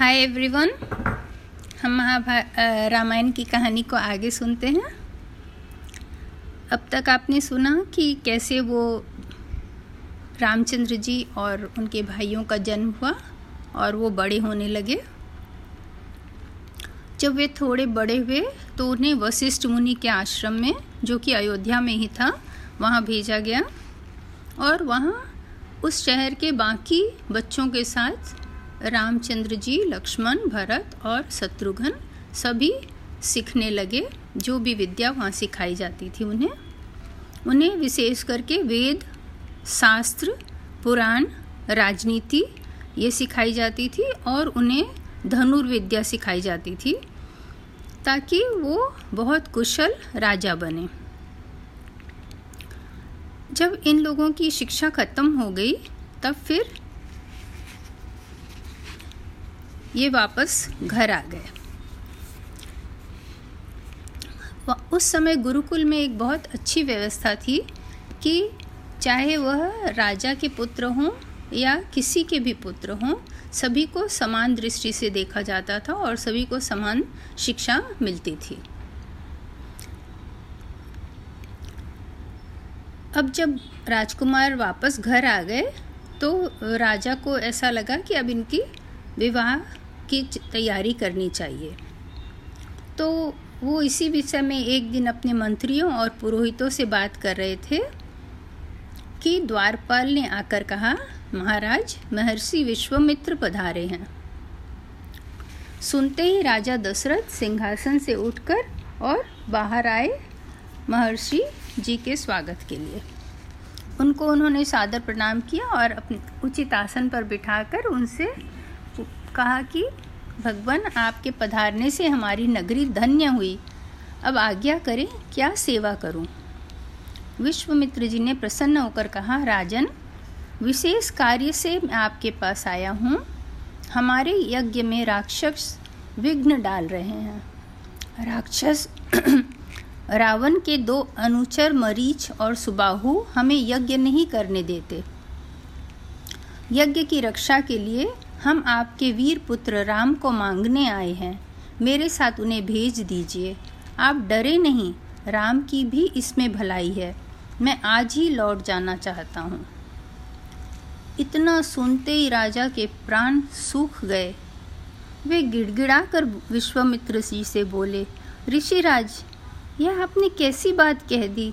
Hi everyone हम महाभा रामायण की कहानी को आगे सुनते हैं। अब तक आपने सुना कि कैसे वो रामचंद्र जी और उनके भाइयों का जन्म हुआ और वो बड़े होने लगे। जब वे थोड़े बड़े हुए तो उन्हें वशिष्ठ मुनि के आश्रम में, जो कि अयोध्या में ही था, वहाँ भेजा गया। और वहाँ उस शहर के बाकी बच्चों के साथ रामचंद्र जी, लक्ष्मण, भरत और शत्रुघ्न सभी सीखने लगे, जो भी विद्या वहाँ सिखाई जाती थी उन्हें। उन्हें विशेष करके वेद, शास्त्र, पुराण, राजनीति ये सिखाई जाती थी और उन्हें धनुर्विद्या सिखाई जाती थी, ताकि वो बहुत कुशल राजा बने। जब इन लोगों की शिक्षा खत्म हो गई, तब फिर ये वापस घर आ गए। उस समय गुरुकुल में एक बहुत अच्छी व्यवस्था थी कि चाहे वह राजा के पुत्र हों या किसी के भी पुत्र हों, सभी को समान दृष्टि से देखा जाता था और सभी को समान शिक्षा मिलती थी। अब जब राजकुमार वापस घर आ गए तो राजा को ऐसा लगा कि अब इनकी विवाह की तैयारी करनी चाहिए। तो वो इसी विषय में एक दिन अपने मंत्रियों और पुरोहितों से बात कर रहे थे कि द्वारपाल ने आकर कहा, महाराज, महर्षि विश्वमित्र पधारे हैं। सुनते ही राजा दशरथ सिंहासन से उठकर और बाहर आए महर्षि जी के स्वागत के लिए। उनको उन्होंने सादर प्रणाम किया और अपने उचित आसन पर बिठाकर उनसे कहा कि, भगवान, आपके पधारने से हमारी नगरी धन्य हुई। अब आज्ञा करें, क्या सेवा करूँ? विश्वमित्र जी ने प्रसन्न होकर कहा, राजन, विशेष कार्य से मैं आपके पास आया हूँ। हमारे यज्ञ में राक्षस विघ्न डाल रहे हैं। राक्षस रावण के दो अनुचर मरीच और सुबाहु हमें यज्ञ नहीं करने देते। यज्ञ की रक्षा के लिए हम आपके वीर पुत्र राम को मांगने आए हैं। मेरे साथ उन्हें भेज दीजिए। आप डरे नहीं, राम की भी इसमें भलाई है। मैं आज ही लौट जाना चाहता हूँ। इतना सुनते ही राजा के प्राण सूख गए। वे गिड़गिड़ा कर विश्वामित्र जी से बोले, ऋषिराज, यह आपने कैसी बात कह दी?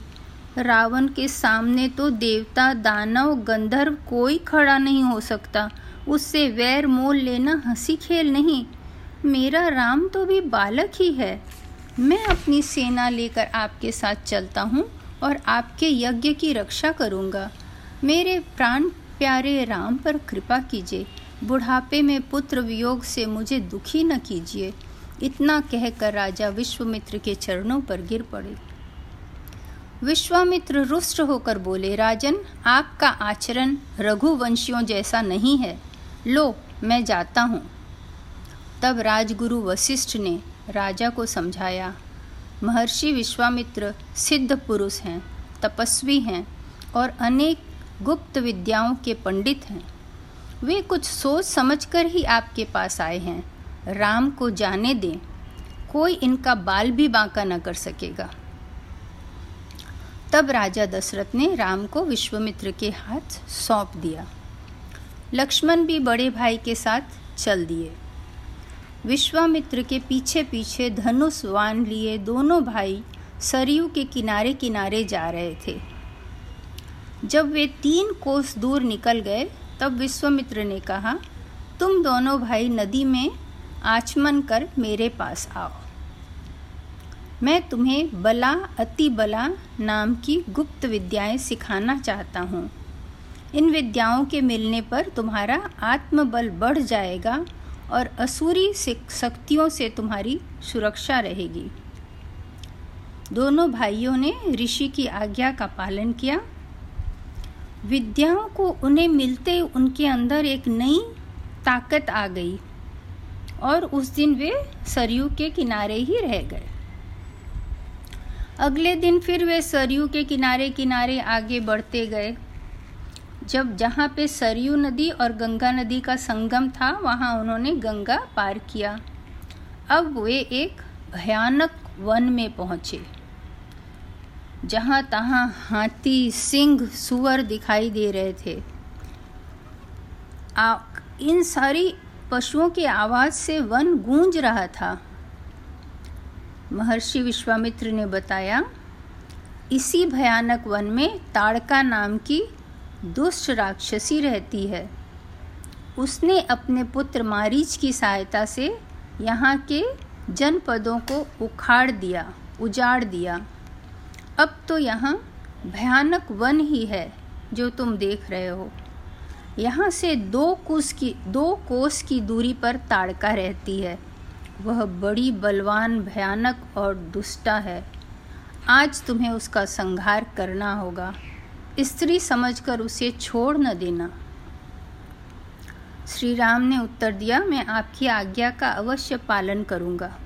रावण के सामने तो देवता, दानव, गंधर्व कोई खड़ा नहीं हो सकता। उससे वैर मोल लेना हँसी खेल नहीं। मेरा राम तो भी बालक ही है। मैं अपनी सेना लेकर आपके साथ चलता हूँ और आपके यज्ञ की रक्षा करूँगा। मेरे प्राण प्यारे राम पर कृपा कीजिए। बुढ़ापे में पुत्र वियोग से मुझे दुखी न कीजिए। इतना कहकर राजा विश्वमित्र के चरणों पर गिर पड़े। विश्वामित्र रुष्ट होकर बोले, राजन, आपका आचरण रघुवंशियों जैसा नहीं है। लो, मैं जाता हूँ। तब राजगुरु वशिष्ठ ने राजा को समझाया, महर्षि विश्वामित्र सिद्ध पुरुष हैं, तपस्वी हैं और अनेक गुप्त विद्याओं के पंडित हैं। वे कुछ सोच समझकर ही आपके पास आए हैं। राम को जाने दें। कोई इनका बाल भी बांका न कर सकेगा। तब राजा दशरथ ने राम को विश्वमित्र के हाथ सौंप दिया। लक्ष्मण भी बड़े भाई के साथ चल दिए। विश्वामित्र के पीछे पीछे धनुष वान लिए दोनों भाई सरयू के किनारे किनारे जा रहे थे। जब वे तीन कोस दूर निकल गए, तब विश्वामित्र ने कहा, तुम दोनों भाई नदी में आचमन कर मेरे पास आओ। मैं तुम्हें बला अति बला नाम की गुप्त विद्याएँ सिखाना चाहता हूँ। इन विद्याओं के मिलने पर तुम्हारा आत्मबल बढ़ जाएगा और असुरी शक्तियों से तुम्हारी सुरक्षा रहेगी। दोनों भाइयों ने ऋषि की आज्ञा का पालन किया। विद्याओं को उन्हें मिलते उनके अंदर एक नई ताकत आ गई और उस दिन वे सरयू के किनारे ही रह गए। अगले दिन फिर वे सरयू के किनारे किनारे आगे बढ़ते गए। जब जहाँ पे सरयू नदी और गंगा नदी का संगम था वहाँ उन्होंने गंगा पार किया। अब वे एक भयानक वन में पहुँचे जहाँ तहाँ हाथी सिंह सुअर दिखाई दे रहे थे। आ, इन सारी पशुओं की आवाज़ से वन गूंज रहा था। महर्षि विश्वामित्र ने बताया, इसी भयानक वन में ताड़का नाम की दुष्ट राक्षसी रहती है। उसने अपने पुत्र मारीच की सहायता से यहाँ के जनपदों को उखाड़ दिया, उजाड़ दिया। अब तो यहाँ भयानक वन ही है जो तुम देख रहे हो। यहाँ से दो कोस की, दो कोस की दूरी पर ताड़का रहती है। वह बड़ी बलवान, भयानक और दुष्टा है। आज तुम्हें उसका संहार करना होगा। स्त्री समझकर उसे छोड़ न देना। श्री राम ने उत्तर दिया, मैं आपकी आज्ञा का अवश्य पालन करूँगा।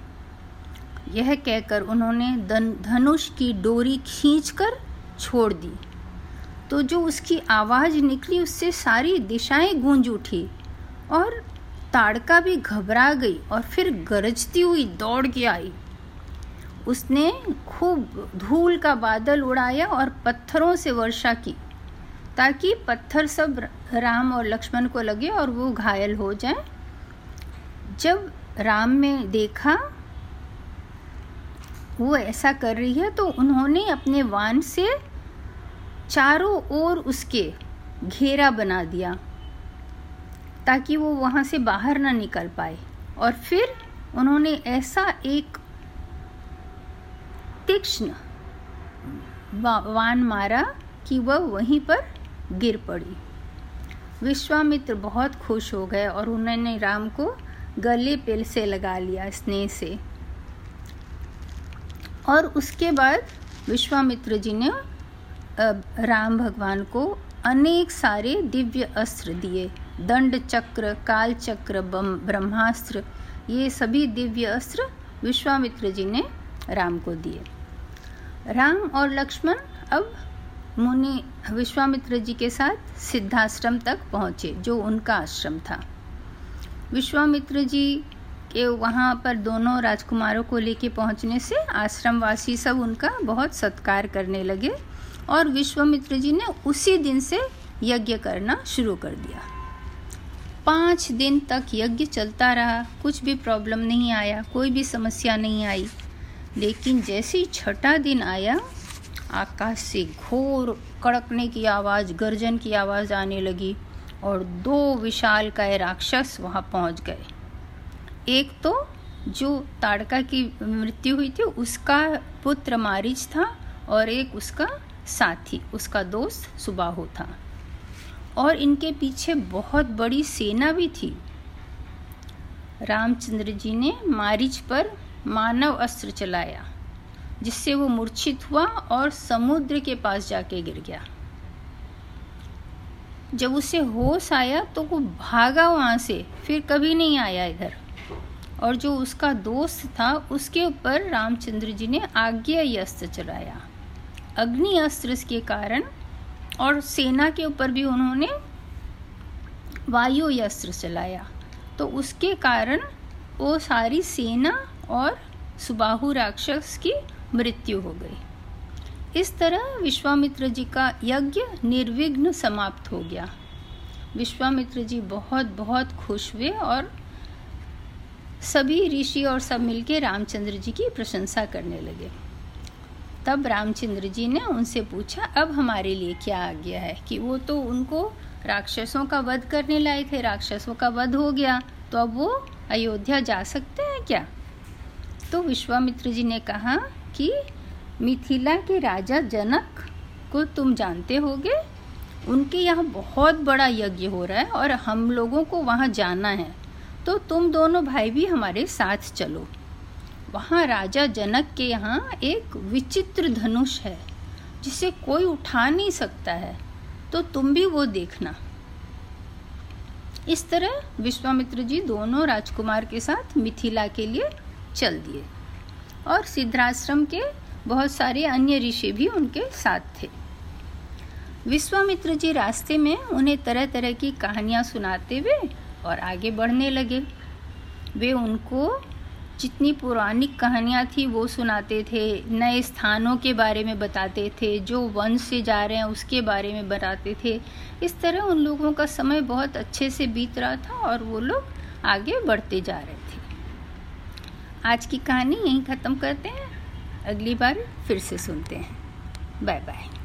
यह कहकर उन्होंने धनुष की डोरी खींचकर छोड़ दी। तो जो उसकी आवाज़ निकली, उससे सारी दिशाएँ गूंज उठी और ताड़का भी घबरा गई और फिर गरजती हुई दौड़ के आई। उसने खूब धूल का बादल उड़ाया और पत्थरों से वर्षा की, ताकि पत्थर सब राम और लक्ष्मण को लगे और वो घायल हो जाए। जब राम ने देखा, वो ऐसा कर रही है तो उन्होंने अपने वान से चारों ओर उसके घेरा बना दिया। ताकि वो वहाँ से बाहर ना निकल पाए। और फिर उन्होंने ऐसा एक तीक्ष्ण वान मारा कि वह वहीं पर गिर पड़ी। विश्वामित्र बहुत खुश हो गए और उन्होंने राम को गले पेल से लगा लिया स्नेह से। और उसके बाद विश्वामित्र जी ने राम भगवान को अनेक सारे दिव्य अस्त्र दिए। दंड चक्र काल चक्र ब्रह्मास्त्र, ये सभी दिव्य अस्त्र विश्वामित्र जी ने राम को दिए। राम और लक्ष्मण अब मुनि विश्वामित्र जी के साथ सिद्धाश्रम तक पहुँचे, जो उनका आश्रम था। विश्वामित्र जी के वहाँ पर दोनों राजकुमारों को लेके पहुँचने से आश्रमवासी सब उनका बहुत सत्कार करने लगे और विश्वामित्र जी ने उसी दिन से यज्ञ करना शुरू कर दिया। पाँच दिन तक यज्ञ चलता रहा। कुछ भी प्रॉब्लम नहीं आया, कोई भी समस्या नहीं आई। लेकिन जैसे ही छठा दिन आया, आकाश से घोर कड़कने की आवाज़, गर्जन की आवाज़ आने लगी और दो विशाल काय राक्षस वहाँ पहुँच गए। एक तो जो ताड़का की मृत्यु हुई थी, उसका पुत्र मारिच था और एक उसका साथी, उसका दोस्त सुबाहु था। और इनके पीछे बहुत बड़ी सेना भी थी। रामचंद्र जी ने मारिच पर मानव अस्त्र चलाया, जिससे वो मूर्छित हुआ और समुद्र के पास जाके गिर गया। जब उसे होश आया तो वो भागा वहाँ से, फिर कभी नहीं आया इधर। और जो उसका दोस्त था, उसके ऊपर रामचंद्र जी ने आज्ञा अस्त्र चलाया। अग्नि अस्त्र के कारण और सेना के ऊपर भी उन्होंने वायु अस्त्र चलाया। तो उसके कारण वो सारी सेना और सुबाहु राक्षस की मृत्यु हो गई। इस तरह विश्वामित्र जी का यज्ञ निर्विघ्न समाप्त हो गया। विश्वामित्र जी बहुत बहुत खुश हुए और सभी ऋषि और सब मिलके रामचंद्र जी की प्रशंसा करने लगे। तब रामचंद्र जी ने उनसे पूछा, अब हमारे लिए क्या आ गया है कि वो तो उनको राक्षसों का वध करने लाए थे राक्षसों का वध हो गया तो अब वो अयोध्या जा सकते हैं क्या? तो विश्वामित्र जी ने कहा कि मिथिला के राजा जनक को तुम जानते होगे, उनके यहाँ बहुत बड़ा यज्ञ हो रहा है और हम लोगों को वहाँ जाना है तो तुम दोनों भाई भी हमारे साथ चलो। वहाँ राजा जनक के यहाँ एक विचित्र धनुष है, जिसे कोई उठा नहीं सकता है। तो तुम भी वो देखना। इस तरह विश्वामित्र जी दोनों राजकुमार के साथ मिथिला के लिए चल दिए, और सिद्धाश्रम के बहुत सारे अन्य ऋषि भी उनके साथ थे। विश्वामित्र जी रास्ते में उन्हें तरह तरह की कहानियाँ सुनाते हुए और आगे बढ़ने लगे। वे उनको जितनी पौराणिक कहानियाँ थी वो सुनाते थे, नए स्थानों के बारे में बताते थे, जो वंश से जा रहे हैं उसके बारे में बताते थे। इस तरह उन लोगों का समय बहुत अच्छे से बीत रहा था और वो लोग आगे बढ़ते जा रहे थे। आज की कहानी यहीं ख़त्म करते हैं। अगली बार फिर से सुनते हैं। Bye bye.